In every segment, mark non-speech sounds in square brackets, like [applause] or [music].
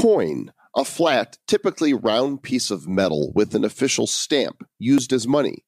Coin, a flat, typically round piece of metal with an official stamp used as money.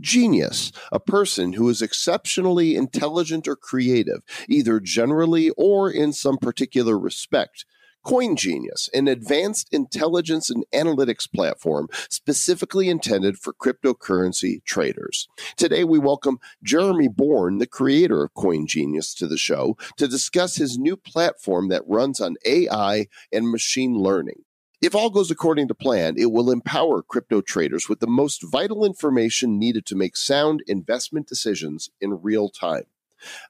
Genius, a person who is exceptionally intelligent or creative, either generally or in some particular respect. Coin Genius, an advanced intelligence and analytics platform specifically intended for cryptocurrency traders. Today, we welcome Jeremy Born, the creator of Coin Genius, to the show to discuss his new platform that runs on AI and machine learning. If all goes according to plan, it will empower crypto traders with the most vital information needed to make sound investment decisions in real time.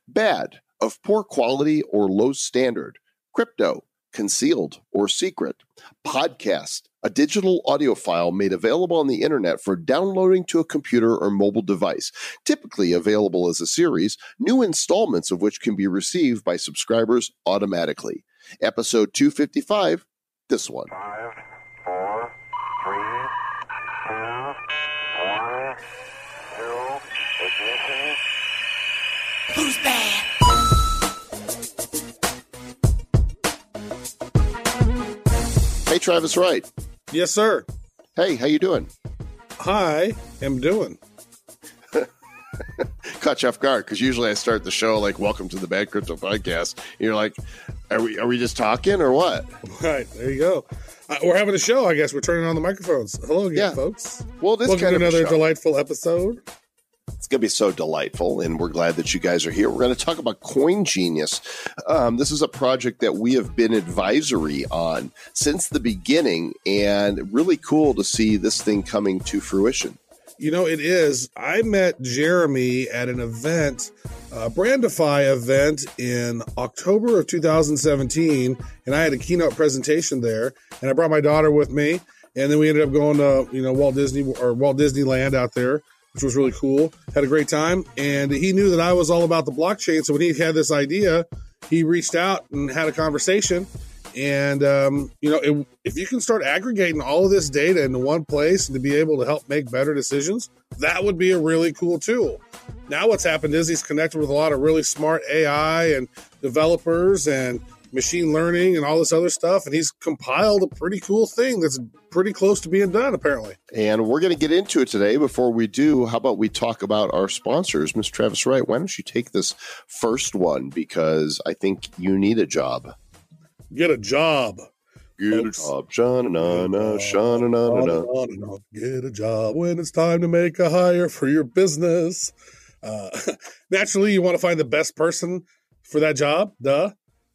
Bad, of poor quality or low standard, crypto, concealed or secret, podcast, a digital audio file made available on the internet for downloading to a computer or mobile device, typically available as a series, new installments of which can be received by subscribers automatically. Episode 255, this one. Five, Hey Travis Wright. Yes, sir. Hey, how you doing? I am doing. [laughs] Caught you off guard because usually I start the show like "Welcome to the Bad Crypto Podcast." And you're like, "Are we are we just talking or what?" Right there you go. Uh, we're having a show. I guess we're turning on the microphones. Hello again, Yeah. folks. Well, this Welcome kind to of another delightful episode. It's going to be so delightful, and we're glad that you guys are here. We're going to talk about Coin Genius. Um, this is a project that we have been advisory on since the beginning, and really cool to see this thing coming to fruition. You know, it is. I met Jeremy at an event, a Brandify event in October of 2017, and I had a keynote presentation there, and I brought my daughter with me, and then we ended up going to you know Walt Disney or Walt Disneyland out there, which was really cool. Had a great time, and he knew that I was all about the blockchain, so when he had this idea, he reached out and had a conversation. And um, you know, it, if you can start aggregating all of this data into one place and to be able to help make better decisions, that would be a really cool tool. Now, what's happened is he's connected with a lot of really smart AI and developers and machine learning and all this other stuff, and he's compiled a pretty cool thing that's pretty close to being done, apparently. And we're going to get into it today. Before we do, how about we talk about our sponsors? Mr. Travis Wright, why don't you take this first one? Because I think you need a job. Get a job. Get a job. Sha-na-na-na, sha-na-na-na-na. Get a job when it's time to make a hire for your business. Uh, [laughs] naturally, you want to find the best person for that job. Duh.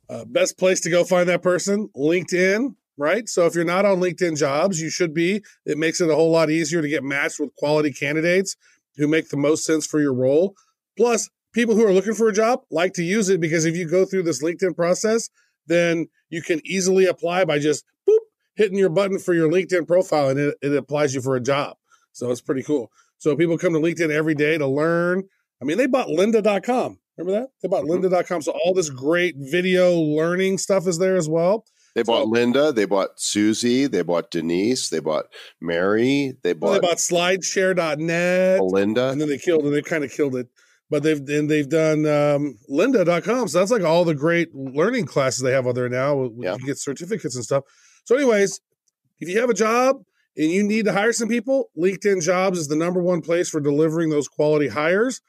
Uh, best place to go find that person, LinkedIn, right? So if you're not on LinkedIn jobs, you should be. It makes it a whole lot easier to get matched with quality candidates who make the most sense for your role. Plus, people who are looking for a job like to use it because if you go through this LinkedIn process, then you can easily apply by just boop, hitting your button for your LinkedIn profile and it, it applies you for a job. So it's pretty cool. So people come to LinkedIn every day to learn. I mean, they bought lynda.com. Remember that? They bought Mhm. lynda.com. So all this great video learning stuff is there as well. They bought So- Linda. They bought Susie. They bought Denise. They bought Mary. They Well, they bought bought slideshare.net Melinda. and then they killed and they kind of killed it. But they've and they've done um, lynda.com. So that's like all the great learning classes they have out there now. You Yeah. can get certificates and stuff. So, anyways, if you have a job and you need to hire some people, LinkedIn Jobs is the number one place for delivering those quality hires.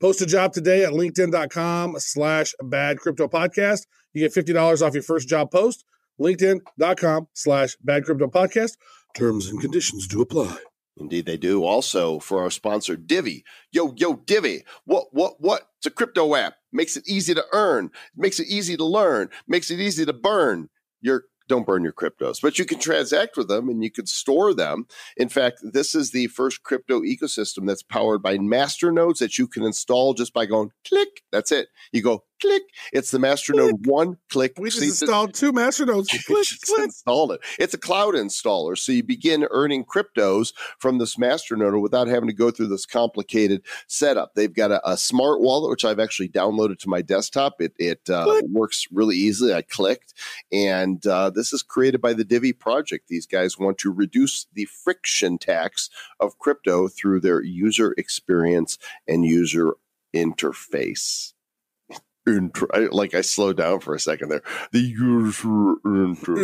Post a job today at linkedin.com slash bad crypto podcast. You get $50 off your first job post. LinkedIn.com slash bad crypto podcast. Terms and conditions do apply. Indeed, they do. Also, for our sponsor, Divi. Yo, yo, Divi. What, what, what? It's a crypto app. Makes it easy to earn. Makes it easy to learn. Makes it easy to burn. Your don't burn your cryptos, but you can transact with them and you can store them. In fact, this is the first crypto ecosystem that's powered by master nodes that you can install just by going click. That's it. You go click. It's the master node one click. We just See, installed two master nodes. [laughs] Click, just click. installed it. It's a cloud installer. So you begin earning cryptos from this master node without having to go through this complicated setup. They've got a, a smart wallet, which I've actually downloaded to my desktop. It, it uh, works really easily. I clicked. And uh, this is created by the Divi project. These guys want to reduce the friction tax of crypto through their user experience and user interface. Intro. I, like I slowed down for a second there. The user intro.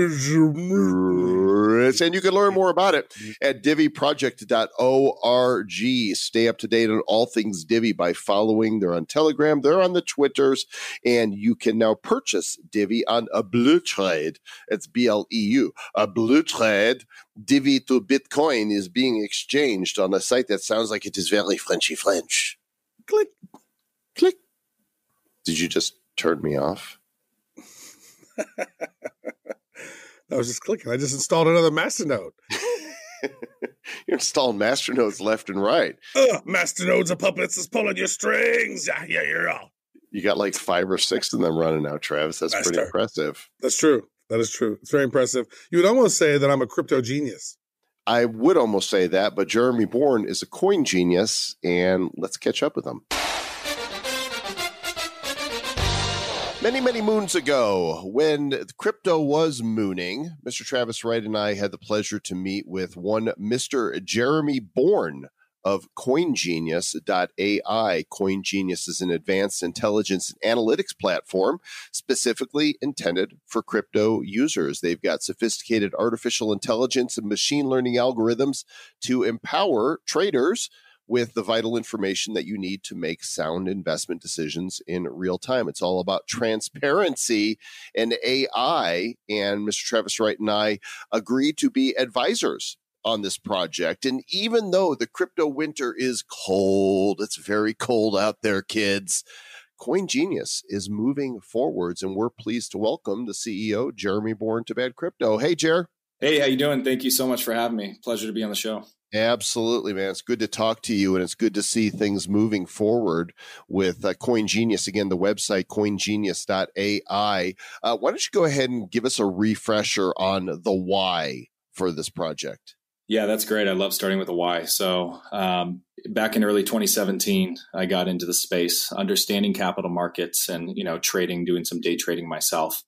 and you can learn more about it at diviproject.org. Stay up to date on all things Divi by following. They're on Telegram, they're on the Twitters, and you can now purchase Divi on a Bleutrade. It's B L E U. A Bleutrade. Divi to Bitcoin is being exchanged on a site that sounds like it is very Frenchy French. Click. Click. Did you just turn me off? [laughs] I was just clicking. I just installed another Masternode. [laughs] You're installing masternodes left and right. Uh, Masternodes are puppets that's pulling your strings. Yeah, yeah, yeah. You got like five or six of them running now, Travis. That's pretty impressive. That's true. That is true. It's very impressive. You would almost say that I'm a crypto genius. I would almost say that, but Jeremy Born is a coin genius, and let's catch up with him. Many, many moons ago, when crypto was mooning, Mr. Travis Wright and I had the pleasure to meet with one Mr. Jeremy Born of CoinGenius.ai. CoinGenius is an advanced intelligence and analytics platform specifically intended for crypto users. They've got sophisticated artificial intelligence and machine learning algorithms to empower traders with the vital information that you need to make sound investment decisions in real time. It's all about transparency and AI. And Mr. Travis Wright and I agreed to be advisors on this project. And even though the crypto winter is cold, it's very cold out there, kids. Coin Genius is moving forwards, and we're pleased to welcome the CEO, Jeremy Born, to Bad Crypto. Hey, Jer. Hey, how you doing? Thank you so much for having me. Pleasure to be on the show. Absolutely, man. It's good to talk to you, and it's good to see things moving forward with uh, Coin Genius. Again, the website coingenius.ai. Uh, why don't you go ahead and give us a refresher on the why for this project? Yeah, that's great. I love starting with a why. So, um, back in early 2017, I got into the space, understanding capital markets and you know trading, doing some day trading myself.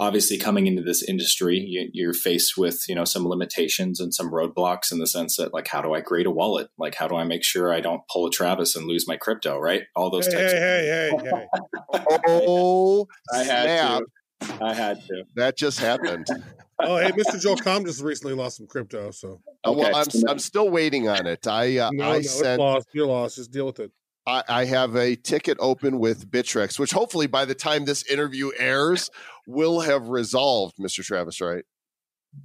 Obviously, coming into this industry, you, you're faced with you know some limitations and some roadblocks in the sense that like, how do I create a wallet? Like, how do I make sure I don't pull a Travis and lose my crypto? Right? All those Hey, types. hey, hey, hey, hey. [laughs] Oh, I had snap. to. I had to. That just happened. [laughs] Oh, hey, Mr. Joel Comm just recently lost some crypto, so Uh, well, I'm, I'm still waiting on it. I uh, no, I no, it's sent lost. You're lost. Just deal with it. I, I have a ticket open with Bittrex, which hopefully by the time this interview airs will have resolved, Mr. Travis, right?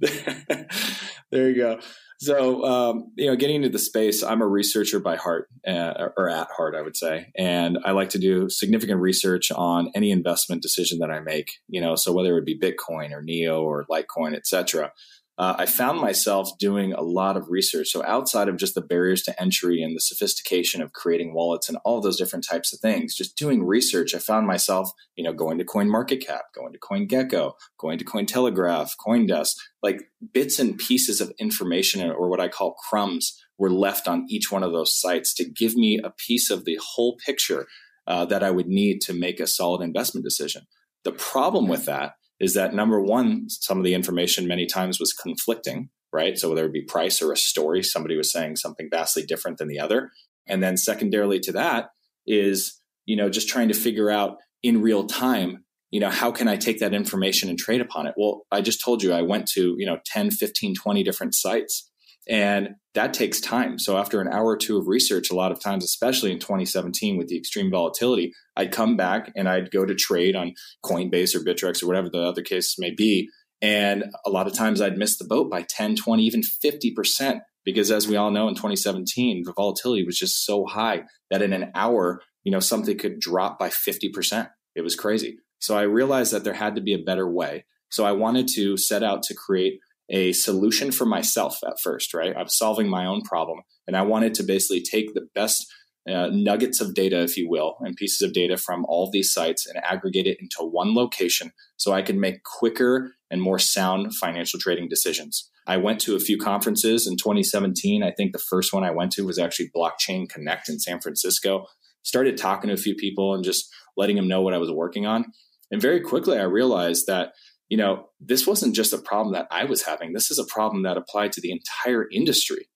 [laughs] there you go. So, um, you know, getting into the space, I'm a researcher by heart, uh, or at heart, I would say, and I like to do significant research on any investment decision that I make. You know, so whether it be Bitcoin or Neo or Litecoin, et cetera. Uh, I found myself doing a lot of research. So outside of just the barriers to entry and the sophistication of creating wallets and all those different types of things, just doing research, I found myself, you know, going to CoinMarketCap, going to CoinGecko, going to Cointelegraph, CoinDesk, like bits and pieces of information or what I call crumbs were left on each one of those sites to give me a piece of the whole picture uh, that I would need to make a solid investment decision. The problem with that is that number one, some of the information many times was conflicting, right? So whether it be price or a story, somebody was saying something vastly different than the other. And then secondarily to that is, you know, just trying to figure out in real time, you know, how can I take that information and trade upon it? Well, I just told you I went to, you know, 10, 15, 20 different sites. And that takes time. So after an hour or two of research, a lot of times, especially in 2017 with the extreme volatility, I'd come back and I'd go to trade on Coinbase or Bittrex or whatever the other case may be. And a lot of times I'd miss the boat by 10, 20, even 50%. Because as we all know, in 2017, the volatility was just so high that in an hour, you know, something could drop by 50%. It was crazy. So I realized that there had to be a better way. So I wanted to set out to create a solution for myself at first, right? I'm solving my own problem. And I wanted to basically take the best uh, nuggets of data, if you will, and pieces of data from all these sites and aggregate it into one location so I could make quicker and more sound financial trading decisions. I went to a few conferences in 2017. I think the first one I went to was actually Blockchain Connect in San Francisco. Started talking to a few people and just letting them know what I was working on. And very quickly, I realized that you know, this wasn't just a problem that I was having. This is a problem that applied to the entire industry.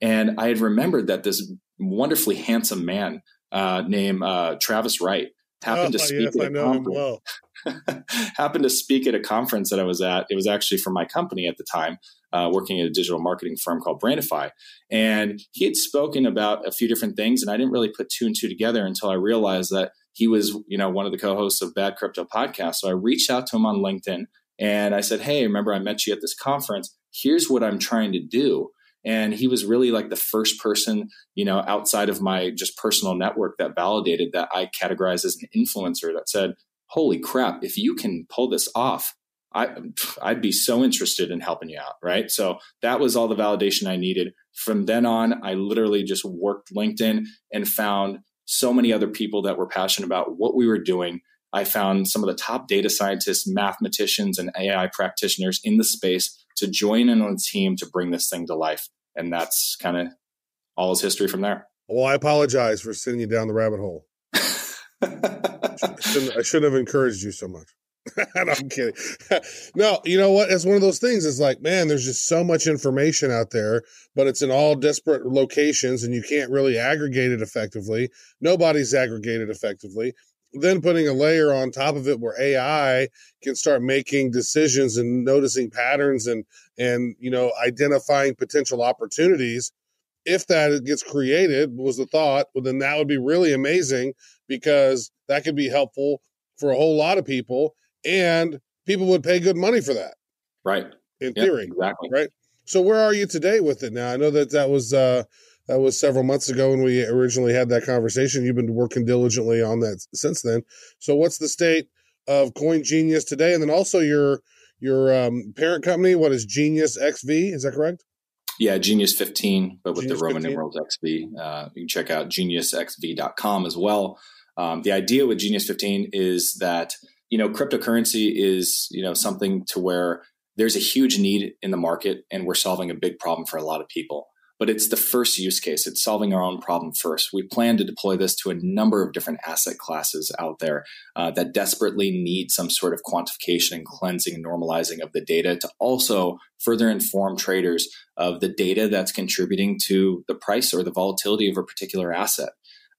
And I had remembered that this wonderfully handsome man uh, named uh, Travis Wright happened oh, to speak yes, at a conference. well. [laughs] happened to speak at a conference that I was at. It was actually for my company at the time, uh, working at a digital marketing firm called Brandify. And he had spoken about a few different things, and I didn't really put two and two together until I realized that he was, you know, one of the co-hosts of Bad Crypto Podcast. So I reached out to him on LinkedIn and I said, "Hey, remember I met you at this conference? Here's what I'm trying to do." And he was really like the first person, you know, outside of my just personal network that validated that I categorized as an influencer that said, holy crap, if you can pull this off, I, I'd be so interested in helping you out. Right. So that was all the validation I needed. From then on, I literally just worked LinkedIn and found so many other people that were passionate about what we were doing. I found some of the top data scientists, mathematicians, and AI practitioners in the space to join in on a team to bring this thing to life. And that's kind of all is history from there. Well, I apologize for sending you down the rabbit hole. [laughs] I shouldn't, I shouldn't have encouraged you so much. [laughs] no, I'm kidding. [laughs] no, you know what? It's one of those things. It's like, man, there's just so much information out there, but it's in all disparate locations and you can't really aggregate it effectively. Nobody's aggregated effectively. Then putting a layer on top of it where AI can start making decisions and noticing patterns and and you know identifying potential opportunities. If that gets created, was the thought, well, then that would be really amazing because that could be helpful for a whole lot of people and people would pay good money for that. Right. In Yep, theory exactly. right? So where are you today with it now? I know that that was uh that was several months ago when we originally had that conversation. You've been working diligently on that since then. So what's the state of coin genius today? And then also your your um, parent company what is genius xv is that correct? Yeah, Genius 15, but with Genius the Roman 15. numerals XV. Uh, you can check out geniusxv.com as well. Um, the idea with Genius 15 is that, you know, cryptocurrency is, you know, something to where there's a huge need in the market and we're solving a big problem for a lot of people. But it's the first use case. It's solving our own problem first. We plan to deploy this to a number of different asset classes out there uh, that desperately need some sort of quantification and cleansing and normalizing of the data to also further inform traders of the data that's contributing to the price or the volatility of a particular asset.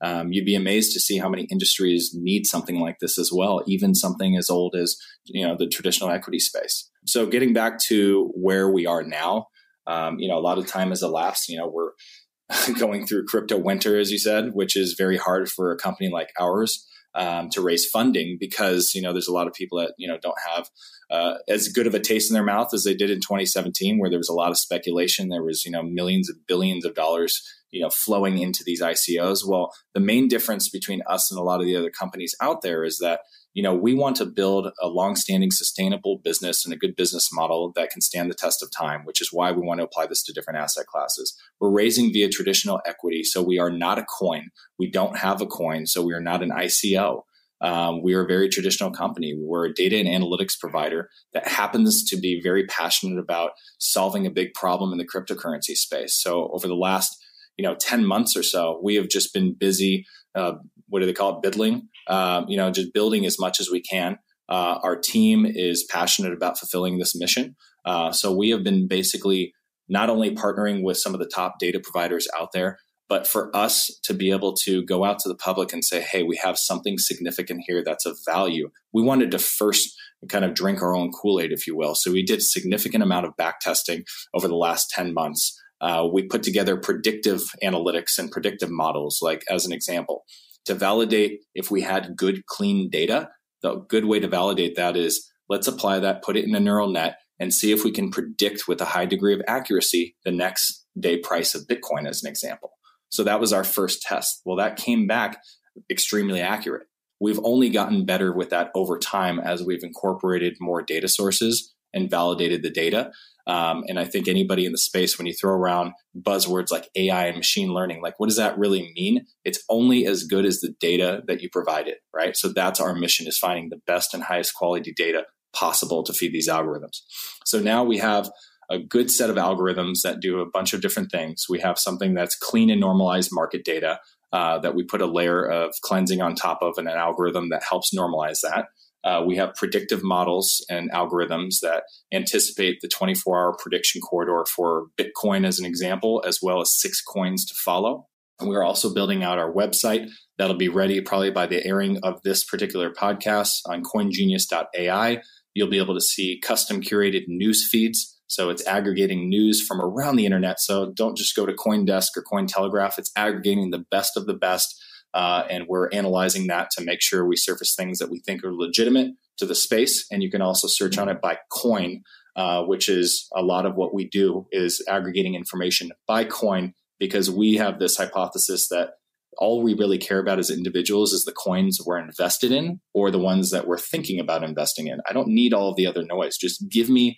Um, you'd be amazed to see how many industries need something like this as well, even something as old as you know the traditional equity space. So, getting back to where we are now, um, you know, a lot of time has elapsed. You know, we're [laughs] going through crypto winter, as you said, which is very hard for a company like ours um, to raise funding because you know there's a lot of people that you know don't have uh, as good of a taste in their mouth as they did in 2017, where there was a lot of speculation. There was you know millions of billions of dollars you know flowing into these ICOs. Well, the main difference between us and a lot of the other companies out there is that you know we want to build a long-standing sustainable business and a good business model that can stand the test of time which is why we want to apply this to different asset classes. We're raising via traditional equity so we are not a coin. We don't have a coin so we are not an ico um, we are a very traditional company. We're a data and analytics provider that happens to be very passionate about solving a big problem in the cryptocurrency space. So over the last, you know, 10 months or so, we have just been busy, uh, what do they call it, biddling, um, you know, just building as much as we can. Uh, our team is passionate about fulfilling this mission. Uh, so we have been basically not only partnering with some of the top data providers out there, but for us to be able to go out to the public and say, hey, we have something significant here that's of value, we wanted to first kind of drink our own Kool Aid, if you will. So we did significant amount of back testing over the last 10 months. Uh, we put together predictive analytics and predictive models, like as an example, to validate if we had good, clean data. The good way to validate that is let's apply that, put it in a neural net, and see if we can predict with a high degree of accuracy the next day price of Bitcoin, as an example. So that was our first test. Well, that came back extremely accurate. We've only gotten better with that over time as we've incorporated more data sources and validated the data. Um, and I think anybody in the space, when you throw around buzzwords like AI and machine learning, like what does that really mean? It's only as good as the data that you provide it, right? So that's our mission is finding the best and highest quality data possible to feed these algorithms. So now we have a good set of algorithms that do a bunch of different things. We have something that's clean and normalized market data uh, that we put a layer of cleansing on top of and an algorithm that helps normalize that. Uh, we have predictive models and algorithms that anticipate the 24 hour prediction corridor for Bitcoin, as an example, as well as six coins to follow. And we're also building out our website That'll be ready probably by the airing of this particular podcast on coingenius.ai. You'll be able to see custom curated news feeds. So it's aggregating news from around the internet. So don't just go to Coindesk or Cointelegraph. It's aggregating the best of the best. Uh, and we're analyzing that to make sure we surface things that we think are legitimate to the space. And you can also search on it by coin, uh, which is a lot of what we do is aggregating information by coin because we have this hypothesis that all we really care about as individuals is the coins we're invested in or the ones that we're thinking about investing in. I don't need all of the other noise. Just give me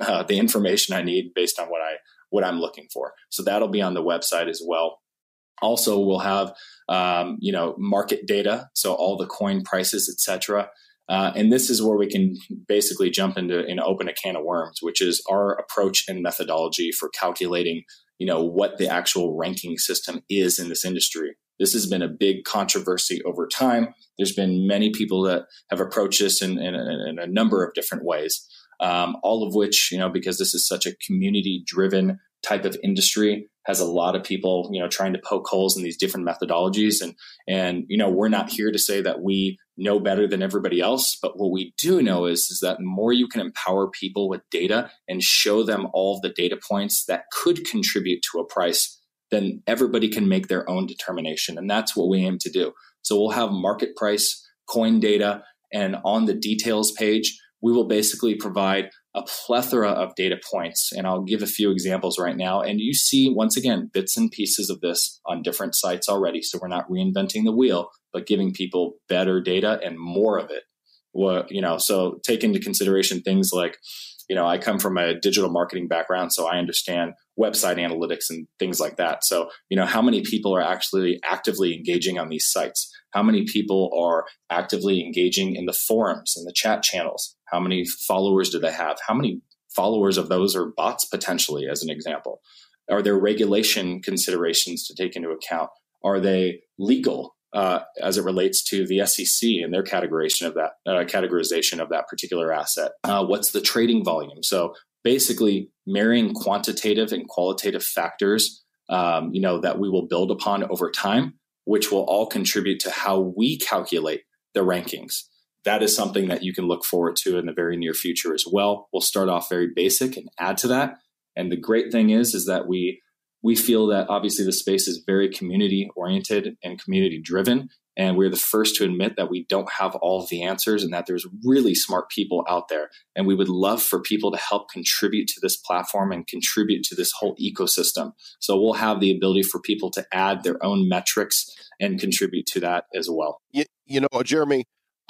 uh, the information I need based on what I what I'm looking for. So that'll be on the website as well. Also, we'll have um, you know market data, so all the coin prices, etc. Uh, and this is where we can basically jump into and open a can of worms, which is our approach and methodology for calculating you know what the actual ranking system is in this industry this has been a big controversy over time. There's been many people that have approached this in, in, in a number of different ways, um, all of which, you know, because this is such a community driven type of industry, has a lot of people, you know, trying to poke holes in these different methodologies. And, and, you know, we're not here to say that we know better than everybody else. But what we do know is, is that more you can empower people with data and show them all the data points that could contribute to a price, then everybody can make their own determination. And that's what we aim to do. So we'll have market price, coin data, and on the details page, we will basically provide a plethora of data points. And I'll give a few examples right now. And you see, once again, bits and pieces of this on different sites already. So we're not reinventing the wheel, but giving people better data and more of it. Well, you know, so take into consideration things like you know, I come from a digital marketing background, so I understand website analytics and things like that. So, you know, how many people are actually actively engaging on these sites? How many people are actively engaging in the forums and the chat channels? How many followers do they have? How many followers of those are bots potentially, as an example? Are there regulation considerations to take into account? Are they legal? uh, as it relates to the SEC and their categorization of that uh, categorization of that particular asset. Uh, what's the trading volume? So basically, marrying quantitative and qualitative factors, um, you know, that we will build upon over time, which will all contribute to how we calculate the rankings. That is something that you can look forward to in the very near future as well. We'll start off very basic and add to that. And the great thing is, is that we we feel that obviously the space is very community oriented and community driven. And we're the first to admit that we don't have all the answers and that there's really smart people out there. And we would love for people to help contribute to this platform and contribute to this whole ecosystem. So we'll have the ability for people to add their own metrics and contribute to that as well. You, you know, Jeremy,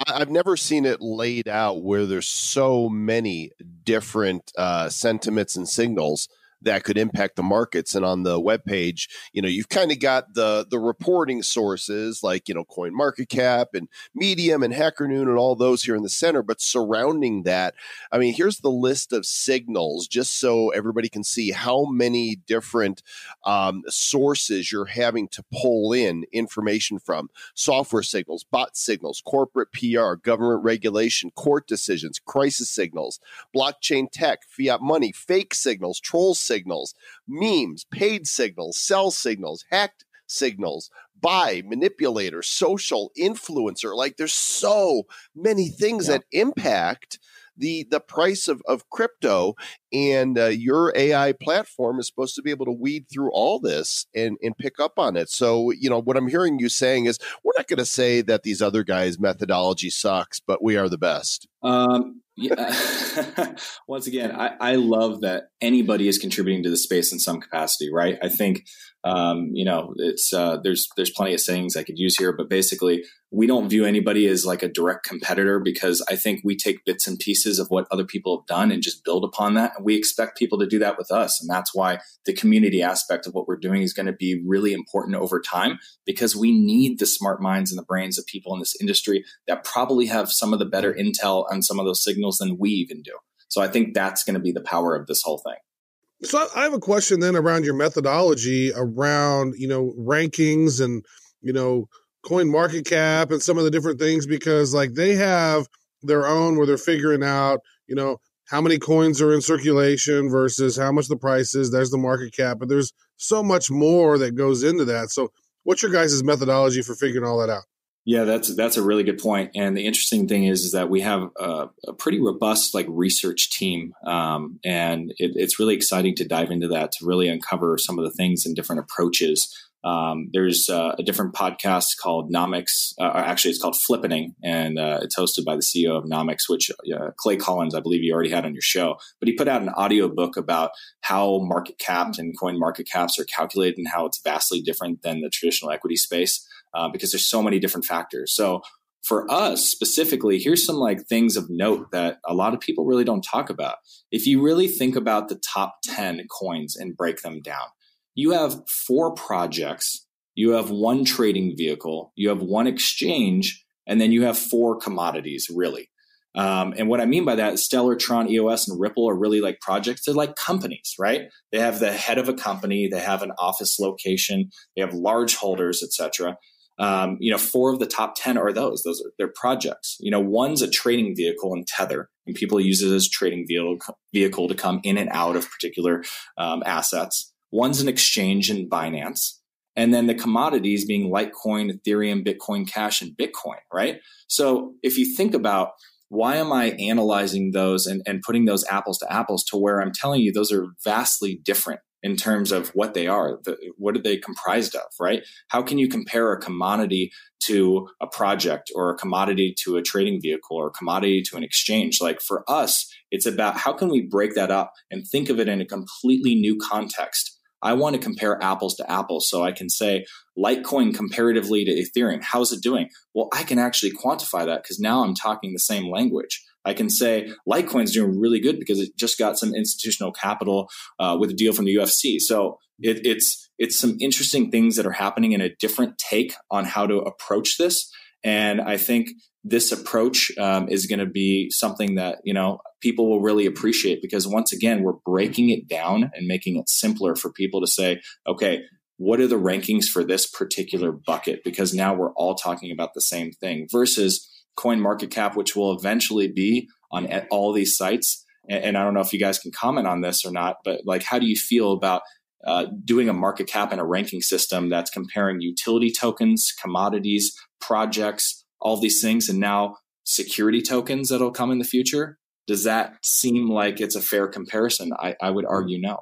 I've never seen it laid out where there's so many different uh, sentiments and signals that could impact the markets. And on the web page, you know, you've kind of got the the reporting sources like you know Coin Market Cap and Medium and Hacker Noon and all those here in the center. But surrounding that, I mean, here's the list of signals, just so everybody can see how many different um, sources you're having to pull in information from: software signals, bot signals, corporate PR, government regulation, court decisions, crisis signals, blockchain tech, fiat money, fake signals, troll signals signals, memes, paid signals, sell signals, hacked signals, buy, manipulator, social influencer. Like there's so many things yeah. that impact the the price of, of crypto and uh, your ai platform is supposed to be able to weed through all this and and pick up on it so you know what i'm hearing you saying is we're not going to say that these other guys methodology sucks but we are the best um, yeah. [laughs] Once again, I, I love that anybody is contributing to the space in some capacity, right? I think um, you know, it's uh, there's there's plenty of sayings I could use here, but basically, we don't view anybody as like a direct competitor because I think we take bits and pieces of what other people have done and just build upon that, and we expect people to do that with us, and that's why the community aspect of what we're doing is going to be really important over time because we need the smart minds and the brains of people in this industry that probably have some of the better intel on some of those signals than we even do. So I think that's going to be the power of this whole thing. So I have a question then around your methodology around, you know, rankings and, you know, coin market cap and some of the different things because like they have their own where they're figuring out, you know, how many coins are in circulation versus how much the price is. There's the market cap, but there's so much more that goes into that. So What's your guys' methodology for figuring all that out? Yeah, that's that's a really good point. And the interesting thing is, is that we have a, a pretty robust like research team, um, and it, it's really exciting to dive into that to really uncover some of the things and different approaches. Um, there's uh, a different podcast called Nomics. Uh, actually, it's called Flippening, and uh, it's hosted by the CEO of Nomics, which uh, Clay Collins, I believe, you already had on your show. But he put out an audio book about how market capped and coin market caps are calculated and how it's vastly different than the traditional equity space uh, because there's so many different factors. So for us specifically, here's some like things of note that a lot of people really don't talk about. If you really think about the top 10 coins and break them down, you have four projects, you have one trading vehicle, you have one exchange, and then you have four commodities, really. Um, and what I mean by that is Stellar, Tron, EOS, and Ripple are really like projects. They're like companies, right? They have the head of a company, they have an office location, they have large holders, etc. Um, you know, four of the top 10 are those. Those are their projects. You know, one's a trading vehicle in Tether, and people use it as a trading vehicle, vehicle to come in and out of particular um, assets. One's an exchange in Binance. And then the commodities being Litecoin, Ethereum, Bitcoin Cash, and Bitcoin, right? So if you think about why am I analyzing those and, and putting those apples to apples to where I'm telling you those are vastly different in terms of what they are. The, what are they comprised of, right? How can you compare a commodity to a project or a commodity to a trading vehicle or a commodity to an exchange? Like for us, it's about how can we break that up and think of it in a completely new context? I want to compare apples to apples. So I can say Litecoin comparatively to Ethereum, how's it doing? Well, I can actually quantify that because now I'm talking the same language. I can say Litecoin's doing really good because it just got some institutional capital uh, with a deal from the UFC. So it, it's it's some interesting things that are happening in a different take on how to approach this. And I think this approach um, is going to be something that you know people will really appreciate because once again we're breaking it down and making it simpler for people to say okay what are the rankings for this particular bucket because now we're all talking about the same thing versus coin market cap, which will eventually be on all these sites. And, I don't know if you guys can comment on this or not, but like, how do you feel about uh, doing a market cap and a ranking system that's comparing utility tokens, commodities, projects, all these things, and now security tokens that'll come in the future? Does that seem like it's a fair comparison? I, I would argue no.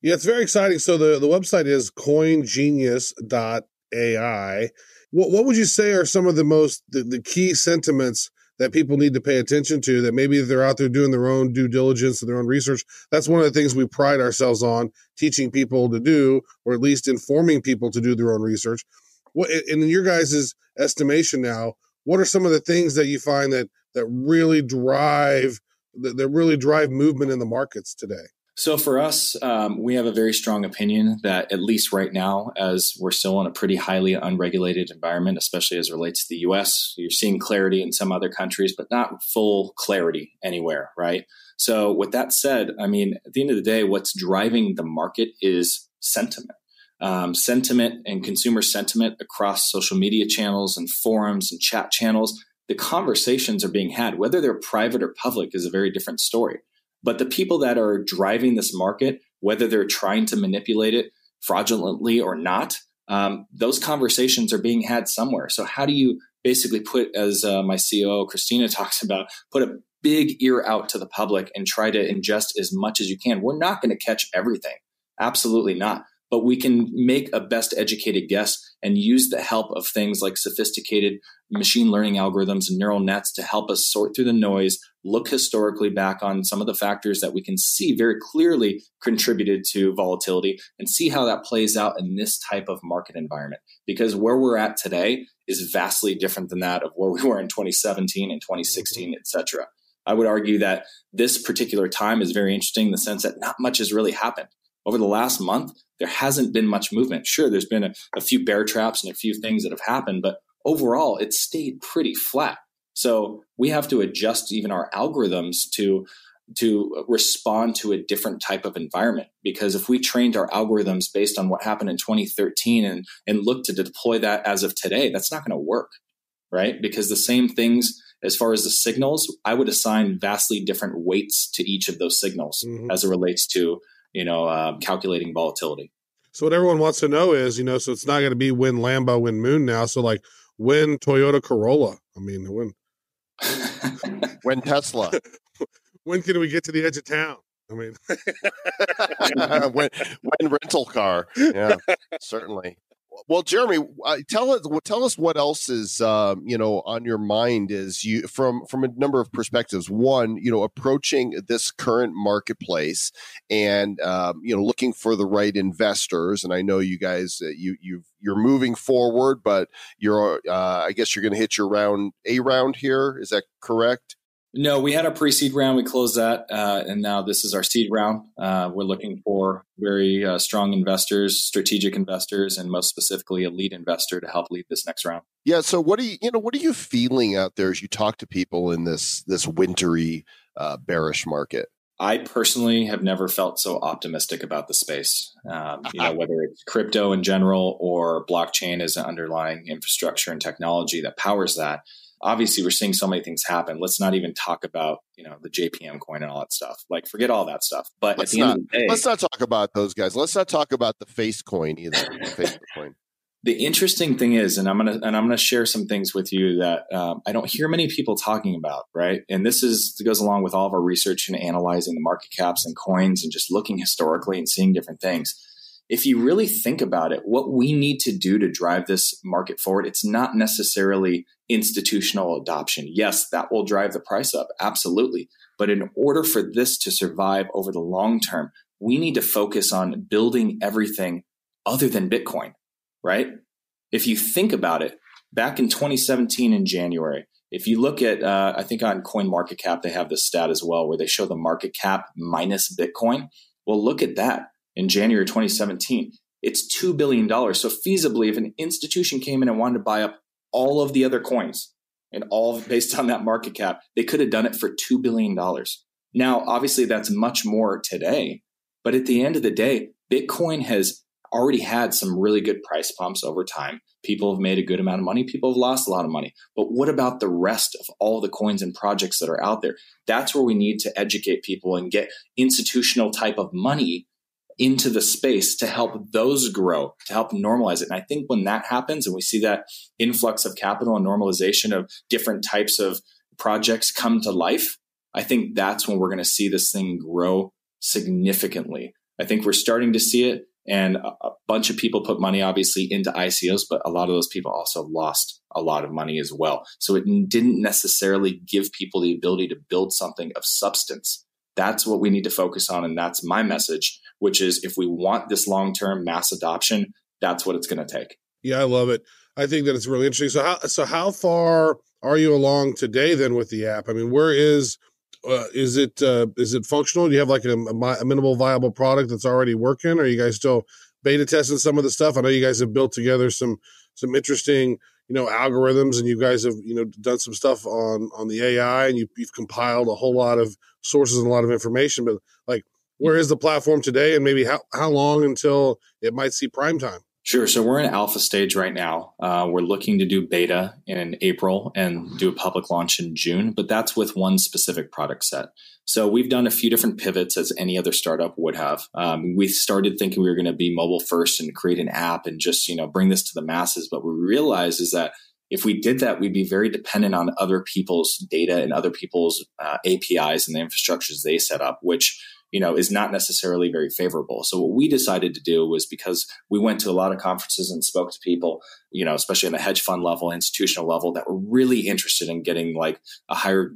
Yeah, it's very exciting. So the, the website is coingenius.ai what what would you say are some of the most the, the key sentiments that people need to pay attention to that maybe they're out there doing their own due diligence and their own research? That's one of the things we pride ourselves on teaching people to do or at least informing people to do their own research. What in your guys' estimation now what are some of the things that you find that that really drive that, that really drive movement in the markets today so for us, um, we have a very strong opinion that at least right now, as we're still in a pretty highly unregulated environment, especially as relates to the U.S., you're seeing clarity in some other countries, but not full clarity anywhere, right? So with that said, I mean, at the end of the day, what's driving the market is sentiment. Um, sentiment and consumer sentiment across social media channels and forums and chat channels. The conversations are being had, whether they're private or public, is a very different story but the people that are driving this market, whether they're trying to manipulate it fraudulently or not, um, those conversations are being had somewhere. So how do you basically put, as uh, my COO Christina [laughs] talks about, put a big ear out to the public and try to ingest as much as you can? We're not going to catch everything. Absolutely not but we can make a best educated guess and use the help of things like sophisticated machine learning algorithms and neural nets to help us sort through the noise, look historically back on some of the factors that we can see very clearly contributed to volatility and see how that plays out in this type of market environment. Because where we're at today is vastly different than that of where we were in 2017 and 2016, mm-hmm. et cetera. I would argue that this particular time is very interesting in the sense that not much has really happened over the last month, there hasn't been much movement. Sure, there's been a, a, few bear traps and a few things that have happened, but overall, it's stayed pretty flat. So we have to adjust even our algorithms to to respond to a different type of environment. Because if we trained our algorithms based on what happened in 2013 and and look to deploy that as of today, that's not going to work, right? Because the same things as far as the signals, I would assign vastly different weights to each of those signals mm-hmm. as it relates to you know, um, calculating volatility. So what everyone wants to know is, you know, so it's not going to be win Lambo, win Moon now. So like win Toyota Corolla. I mean, when [laughs] when Tesla, [laughs] when can we get to the edge of town? I mean, [laughs] when when rental car, yeah, certainly. Well, Jeremy, tell us tell us what else is um, you know on your mind is you from from a number of perspectives. One, you know, approaching this current marketplace and um, you know looking for the right investors. And I know you guys uh, you you you're moving forward, but you're uh, I guess you're going to hit your round a round here. Is that correct? No, we had a pre-seed round. We closed that, uh, and now this is our seed round. Uh, we're looking for very uh, strong investors, strategic investors, and most specifically, a lead investor to help lead this next round. Yeah. So, what are you, you know, what are you feeling out there as you talk to people in this this wintry, uh, bearish market? I personally have never felt so optimistic about the space. Um, you know, [laughs] whether it's crypto in general or blockchain as an underlying infrastructure and technology that powers that obviously we're seeing so many things happen. Let's not even talk about, you know, the JPM coin and all that stuff. Like forget all that stuff. But let's at the not, end of the day, let's not talk about those guys. Let's not talk about the face coin either. [laughs] Facebook coin. The interesting thing is, and I'm gonna and I'm gonna share some things with you that um, I don't hear many people talking about, right? And this is goes along with all of our research and analyzing the market caps and coins and just looking historically and seeing different things if you really think about it, what we need to do to drive this market forward, it's not necessarily institutional adoption. Yes, that will drive the price up, absolutely. But in order for this to survive over the long term, we need to focus on building everything other than Bitcoin, right? If you think about it, back in 2017 in January, if you look at, uh, I think on Coin Market Cap, they have this stat as well where they show the market cap minus Bitcoin. Well, look at that in January 2017, it's $2 billion. So feasibly, if an institution came in and wanted to buy up all of the other coins and all [laughs] based on that market cap, they could have done it for $2 billion. Now, obviously, that's much more today. But at the end of the day, Bitcoin has already had some really good price pumps over time. People have made a good amount of money. People have lost a lot of money. But what about the rest of all the coins and projects that are out there? That's where we need to educate people and get institutional type of money into the space to help those grow, to help normalize it. And I think when that happens and we see that influx of capital and normalization of different types of projects come to life, I think that's when we're going to see this thing grow significantly. I think we're starting to see it. And a, bunch of people put money obviously into ICOs, but a lot of those people also lost a lot of money as well. So it didn't necessarily give people the ability to build something of substance. That's what we need to focus on. And that's my message which is if we want this long term mass adoption, that's what it's going to take. Yeah, I love it. I think that it's really interesting. So how so how far are you along today then with the app? I mean, where is uh, is it uh, is it functional? Do you have like a, a minimal viable product that's already working? Or are you guys still beta testing some of the stuff? I know you guys have built together some some interesting you know algorithms, and you guys have you know done some stuff on on the AI, and you, you've compiled a whole lot of sources and a lot of information. But like, where is the platform today and maybe how, how long until it might see prime time? Sure. So we're in alpha stage right now. Uh, we're looking to do beta in April and do a public launch in June, but that's with one specific product set. So we've done a few different pivots as any other startup would have. Um, we started thinking we were going to be mobile first and create an app and just you know bring this to the masses. But we realized is that if we did that, we'd be very dependent on other people's data and other people's uh, APIs and the infrastructures they set up, which you know, is not necessarily very favorable. So what we decided to do was because we went to a lot of conferences and spoke to people, you know, especially on the hedge fund level, institutional level, that were really interested in getting like a higher,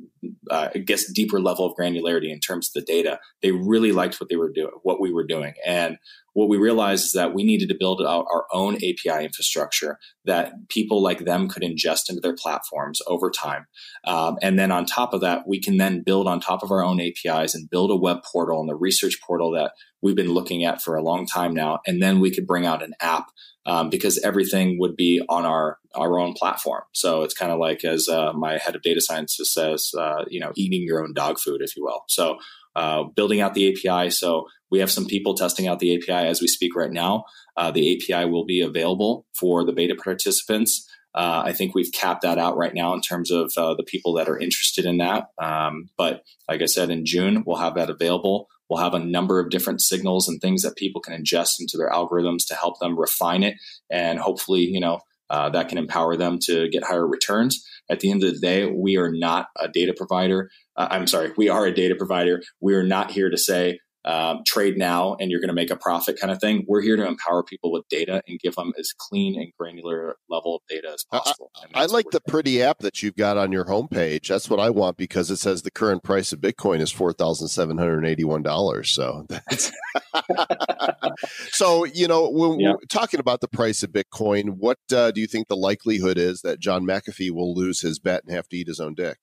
uh, I guess, deeper level of granularity in terms of the data. They really liked what they were doing, what we were doing, and what we realized is that we needed to build out our own API infrastructure that people like them could ingest into their platforms over time. Um, and then on top of that, we can then build on top of our own APIs and build a web portal and the research portal that we've been looking at for a long time now. And then we could bring out an app um, because everything would be on our our own platform. So it's kind of like as uh, my head of data science says, uh, you know, eating your own dog food, if you will. So uh, building out the API. So we have some people testing out the API as we speak right now. Uh, the API will be available for the beta participants. Uh, I think we've capped that out right now in terms of uh, the people that are interested in that. Um, but like I said, in June, we'll have that available. We'll have a number of different signals and things that people can ingest into their algorithms to help them refine it and hopefully, you know, uh, that can empower them to get higher returns. At the end of the day, we are not a data provider. Uh, I'm sorry, we are a data provider. We are not here to say, um, trade now and you're going to make a profit kind of thing. We're here to empower people with data and give them as clean and granular level of data as possible. I, I like the pretty app that you've got on your homepage. That's what I want because it says the current price of Bitcoin is four thousand seven hundred eighty-one dollars. So [laughs] that's [laughs] so you know when yeah. we're talking about the price of Bitcoin, what uh, do you think the likelihood is that John McAfee will lose his bet and have to eat his own dick?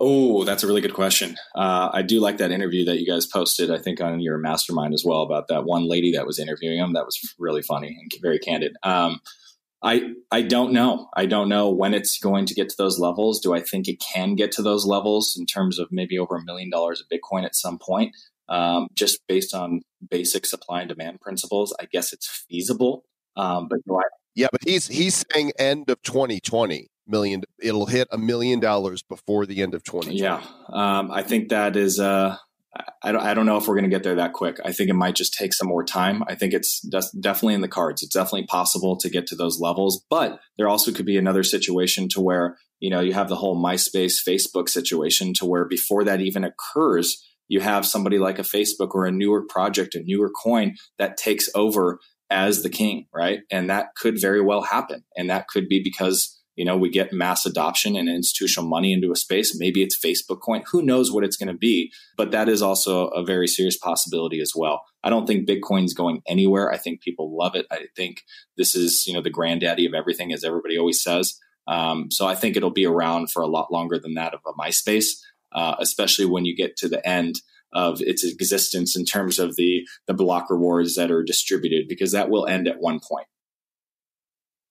Oh, that's a really good question. Uh, I do like that interview that you guys posted, I think, on your mastermind as well about that one lady that was interviewing him. That was really funny and very candid. Um, I I don't know. I don't know when it's going to get to those levels. Do I think it can get to those levels in terms of maybe over a million dollars of Bitcoin at some point? Um, just based on basic supply and demand principles, I guess it's feasible. Um, but do I? Yeah, but he's he's saying end of 2020 million. It'll hit a million dollars before the end of 2020. Yeah, um, I think that is. Uh, I don't, I don't know if we're going to get there that quick. I think it might just take some more time. I think it's definitely in the cards. It's definitely possible to get to those levels, but there also could be another situation to where, you know, you have the whole MySpace, Facebook situation to where before that even occurs, you have somebody like a Facebook or a newer project, a newer coin that takes over as the king, right? And that could very well happen. And that could be because you know, we get mass adoption and institutional money into a space. Maybe it's Facebook coin. Who knows what it's going to be? But that is also a very serious possibility as well. I don't think Bitcoin's going anywhere. I think people love it. I think this is, you know, the granddaddy of everything, as everybody always says. Um, so I think it'll be around for a lot longer than that of a MySpace, uh, especially when you get to the end of its existence in terms of the the block rewards that are distributed, because that will end at one point.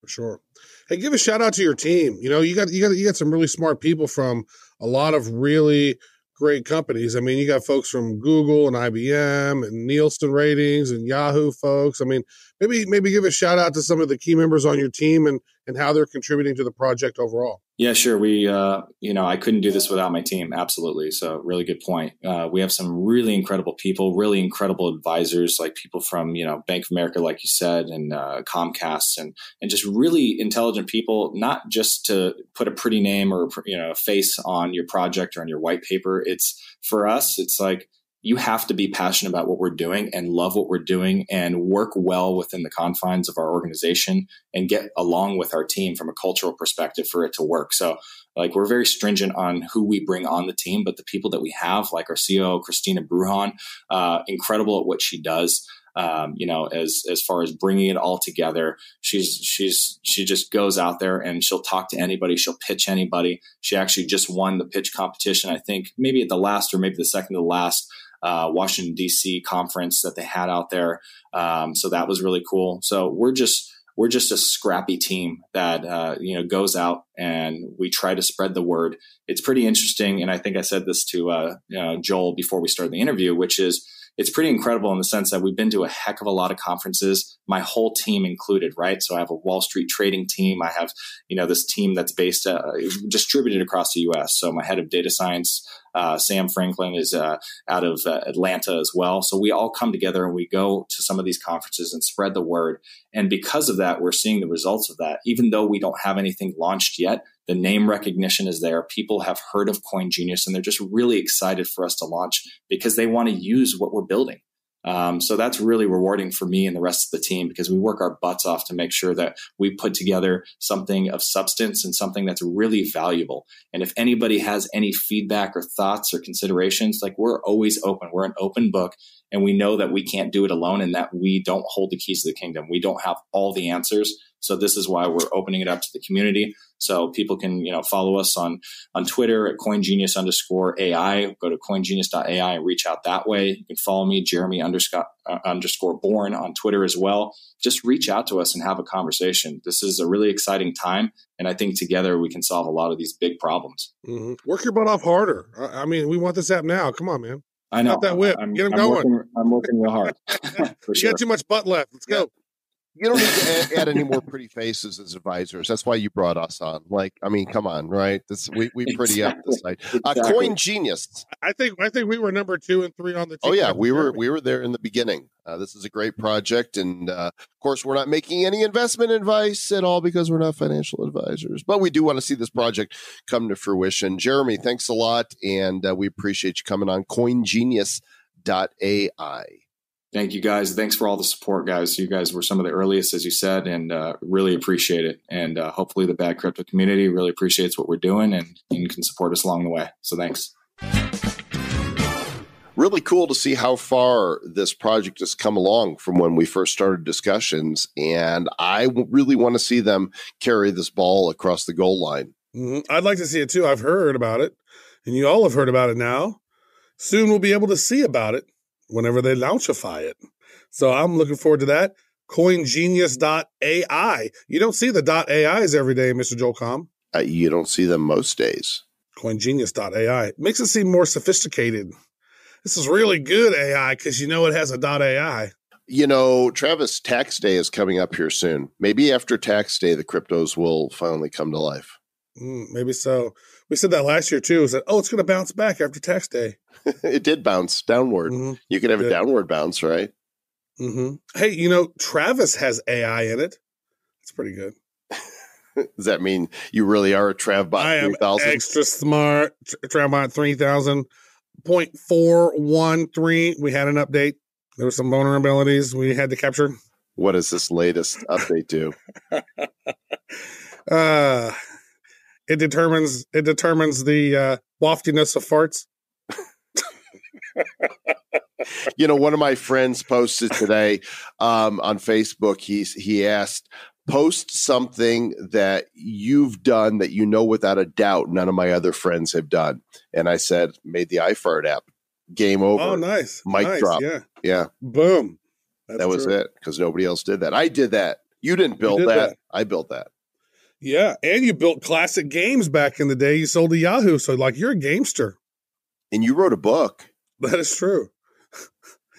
For sure. Hey, give a shout out to your team. You know, you got you got you got some really smart people from a lot of really great companies. I mean, you got folks from Google and IBM and Nielsen ratings and Yahoo folks. I mean, maybe maybe give a shout out to some of the key members on your team and and how they're contributing to the project overall. Yeah, sure. We, uh, you know, I couldn't do this without my team. Absolutely. So, really good point. Uh, we have some really incredible people, really incredible advisors, like people from, you know, Bank of America, like you said, and uh, Comcast, and and just really intelligent people. Not just to put a pretty name or you know a face on your project or on your white paper. It's for us. It's like you have to be passionate about what we're doing and love what we're doing and work well within the confines of our organization and get along with our team from a cultural perspective for it to work. So, like, we're very stringent on who we bring on the team, but the people that we have, like our CEO, Christina Bruhan, uh, incredible at what she does. Um, you know, as as far as bringing it all together, she's she's she just goes out there and she'll talk to anybody, she'll pitch anybody. She actually just won the pitch competition, I think, maybe at the last or maybe the second to the last uh, Washington D.C. conference that they had out there. Um, so that was really cool. So we're just we're just a scrappy team that uh, you know goes out and we try to spread the word. It's pretty interesting, and I think I said this to uh, you know, Joel before we started the interview, which is it's pretty incredible in the sense that we've been to a heck of a lot of conferences, my whole team included, right? So I have a Wall Street trading team. I have, you know, this team that's based, uh, distributed across the US. So my head of data science, uh, Sam Franklin, is uh, out of uh, Atlanta as well. So we all come together and we go to some of these conferences and spread the word. And because of that, we're seeing the results of that. Even though we don't have anything launched yet, the name recognition is there. People have heard of Coin Genius and they're just really excited for us to launch because they want to use what we're building. Um, so that's really rewarding for me and the rest of the team because we work our butts off to make sure that we put together something of substance and something that's really valuable. And if anybody has any feedback or thoughts or considerations, like we're always open. We're an open book and we know that we can't do it alone and that we don't hold the keys to the kingdom. We don't have all the answers. So this is why we're opening it up to the community. So people can, you know, follow us on, on Twitter at CoinGenius underscore AI. Go to coingenius.ai and reach out that way. You can follow me, Jeremy underscore, uh, underscore born on Twitter as well. Just reach out to us and have a conversation. This is a really exciting time. And I think together we can solve a lot of these big problems. Mm-hmm. Work your butt off harder. I mean, we want this app now. Come on, man. I know. that whip. I'm, Get him I'm going. Working, I'm working real hard. [laughs] you got too much butt left. Let's yeah. go. You don't need to add, add any more [laughs] pretty faces as advisors. That's why you brought us on. Like, I mean, come on, right? This we we [laughs] pretty up the site. Uh, Exactly. Coin Genius. I think I think we were number two and three on the. Oh yeah, we were [laughs] we were there in the beginning. Uh, this is a great project, and uh, of course, we're not making any investment advice at all because we're not financial advisors. But we do want to see this project come to fruition. Jeremy, thanks a lot, and uh, we appreciate you coming on CoinGenius.ai. Thank you guys. Thanks for all the support, guys. You guys were some of the earliest, as you said, and uh, really appreciate it. And uh, hopefully, the bad crypto community really appreciates what we're doing and, and can support us along the way. So, thanks. really cool to see how far this project has come along from when we first started discussions. And I w- really want to see them carry this ball across the goal line. Mhm. I'd like to see it too. I've heard about it, and you all have heard about it now. Soon we'll be able to see about it whenever they launchify it. So I'm looking forward to that. CoinGenius.ai. You don't see the .ais every day, Mr. Joel Comm. Uh, you don't see them most days. CoinGenius.ai makes it seem more sophisticated. This is really good AI because you know it has a .ai. You know, Travis, tax day is coming up here soon. Maybe after tax day, the cryptos will finally come to life. Mm, maybe so. We said that last year too. We said, oh, it's going to bounce back after tax day. [laughs] it did bounce downward. Mhm. You could have a downward bounce, right? hmm Hey, you know, Travis has AI in it. That's pretty good. [laughs] Does that mean you really are a Travbot I am 3000? extra smart. Tr- Travbot 3000.413. We had an update. There were some vulnerabilities we had to capture. What does this latest update do? [laughs] Uh, it determines it determines the uh, waftiness of farts. you know, one of my friends posted today um, on Facebook. He's he asked, post something that you've done that you know without a doubt none of my other friends have done. And I said, made the iFart app. Game over. Oh, nice. Mic nice. drop. Yeah. Yeah, Boom. That's that was true. it because nobody else did that. I did that. You didn't build did that. that. I built that. Yeah, and you built classic games back in the day. You sold to Yahoo, so like you're a gamester. And you wrote a book. That is true.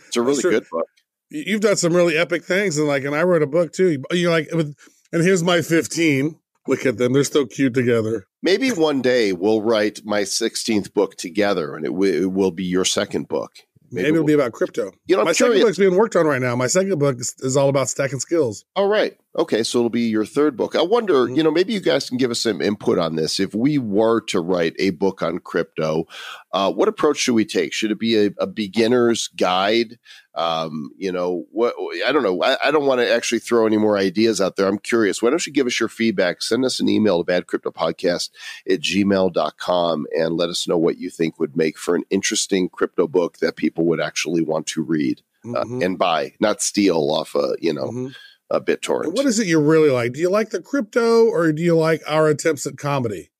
It's a really good book. You- You've done some really epic things, and like, and I wrote a book too. You're like, and here's my 15. Look at them; they're still cute together. Maybe one day we'll write my 16th book together and it, w- it will be your second book. Maybe, it'll be about crypto. You know, I'm my second curious. book's being worked on right now. My second book is, is all about stacking skills. All right. Okay. So it'll be your third book. I wonder, Mhm. you know, maybe you guys can give us some input on this. If we were to write a book on crypto, uh, what approach should we take? Should it be a, a beginner's guide? Um, you know, what I don't know. I, I don't want to actually throw any more ideas out there. I'm curious. Why don't you give us your feedback? Send us an email to badcryptopodcast at gmail.com and let us know what you think would make for an interesting crypto book that people would actually want to read uh, Mhm. and buy, not steal off a, you know, Mhm. A BitTorrent. What is it you really like? Do you like the crypto, or do you like our attempts at comedy?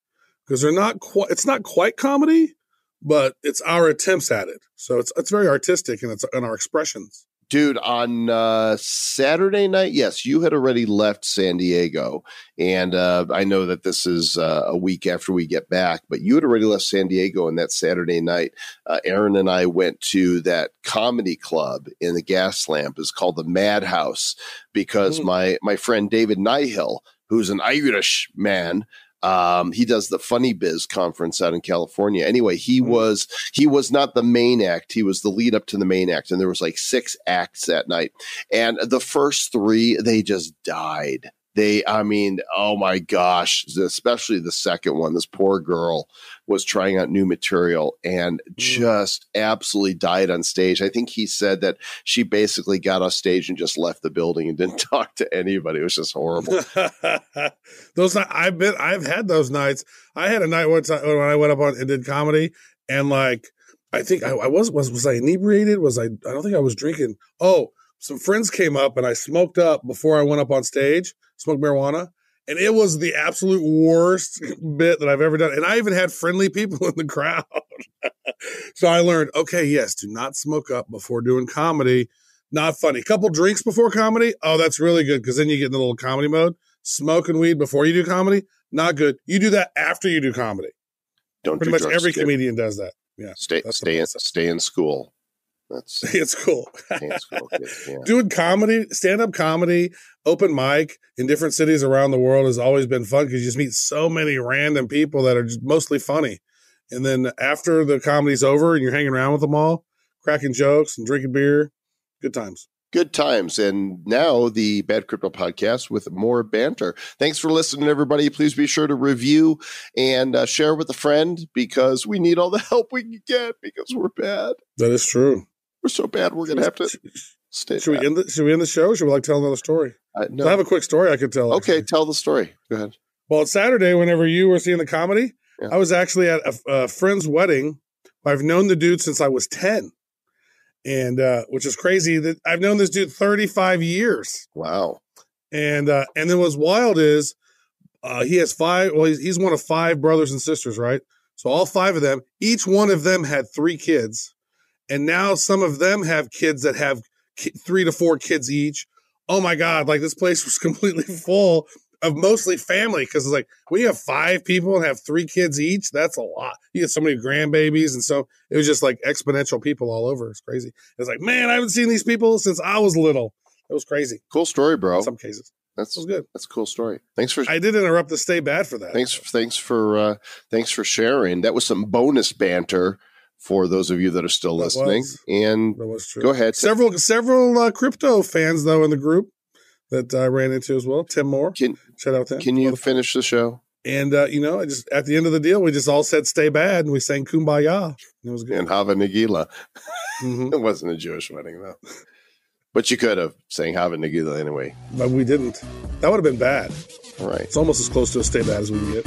Because they're not quite. It's not quite comedy, but it's our attempts at it. So it's it's very artistic and it's in our expressions. Dude, on uh, Saturday night, yes, you had already left San Diego. And uh, I know that this is uh, a week after we get back, but you had already left San Diego. And that Saturday night, uh, Aaron and I went to that comedy club in the Gaslamp. It's called the Madhouse because Mm. my, my friend David Nihill, who's an Irish man, um, he does the FunnyBizz conference out in California. Anyway, he Mm. was he was not the main act. He was the lead up to the main act, and there was like six acts that night. And the first three, they just died. They, I mean, oh my gosh, especially the second one. This poor girl was trying out new material and mm. just absolutely died on stage. I think he said that she basically got off stage and just left the building and didn't [laughs] talk to anybody. It was just horrible. [laughs] those I've been I've had those nights. I had a night time when I went up on and did comedy, and like I think I, I was was was I inebriated? Was I? I don't think I was drinking. Oh, some friends came up and I smoked up before I went up on stage. Smoked marijuana. And it was the absolute worst [laughs] bit that I've ever done. And I even had friendly people [laughs] in the crowd. so I learned, okay, yes, do not smoke up before doing comedy. Not funny. couple drinks before comedy. Oh, that's really good because then you get in the little comedy mode. Smoking weed before you do comedy, not good. You do that after you do comedy. Don't Pretty do much every comedian does that. Yeah. Stay, stay, in, stay in school. That's [laughs] It's cool. school. [laughs] Yeah. Doing comedy, stand up comedy, open mic in different cities around the world has always been fun because you just meet so many random people that are just mostly funny. And then after the comedy's over and you're hanging around with them all, cracking jokes and drinking beer, good times. Good times. And now the Bad Crypto podcast with more banter. Thanks for listening, everybody. Please be sure to review and uh, share with a friend because we need all the help we can get because we're bad. That is true. We're so bad, we're going to have to [laughs] stay. Should we end the Should we end the show? Should we like tell another story? Uh, So I have a quick story I could tell. Okay, actually. tell the story. Go ahead. Well, it's Saturday. Whenever you were seeing the comedy, Yeah. I was actually at a, a friend's wedding. I've known the dude since I was ten, and uh, which is crazy that I've known this dude thirty five years. Wow. And uh, and then what's wild is uh, he has five. Well, he's, he's one of five brothers and sisters, right? So all five of them, each one of them had three kids, and now some of them have kids that have ki- three to four kids each. Oh my god! Like this place [laughs] was completely full of mostly family because it's like when you have five people and have three kids each, that's a lot. You get so many grandbabies, and so it was just like exponential people all over. It's crazy. It's like, man, I haven't seen these people since I was little. It was crazy. Cool story, bro. In some cases, That's was good. that's a cool story. Thanks for I did interrupt the stay bad for that. thanks thanks for uh, thanks for sharing. That was some bonus banter for those of you that are still That listening. was. And That was true. go ahead. Several several uh, crypto fans though in the group that I ran into as well. Tim Moore, Can shout out to him. can you finish the show? And uh, you know, I just at the end of the deal, we just all said "Stay bad" and we sang "Kumbaya." It was good. And Hava Nagila. Mhm. [laughs] It wasn't a Jewish wedding though. But you could have sang Hava Nagila anyway. But we didn't. That would have been bad. All right. It's almost as close to a "Stay bad" as we can get.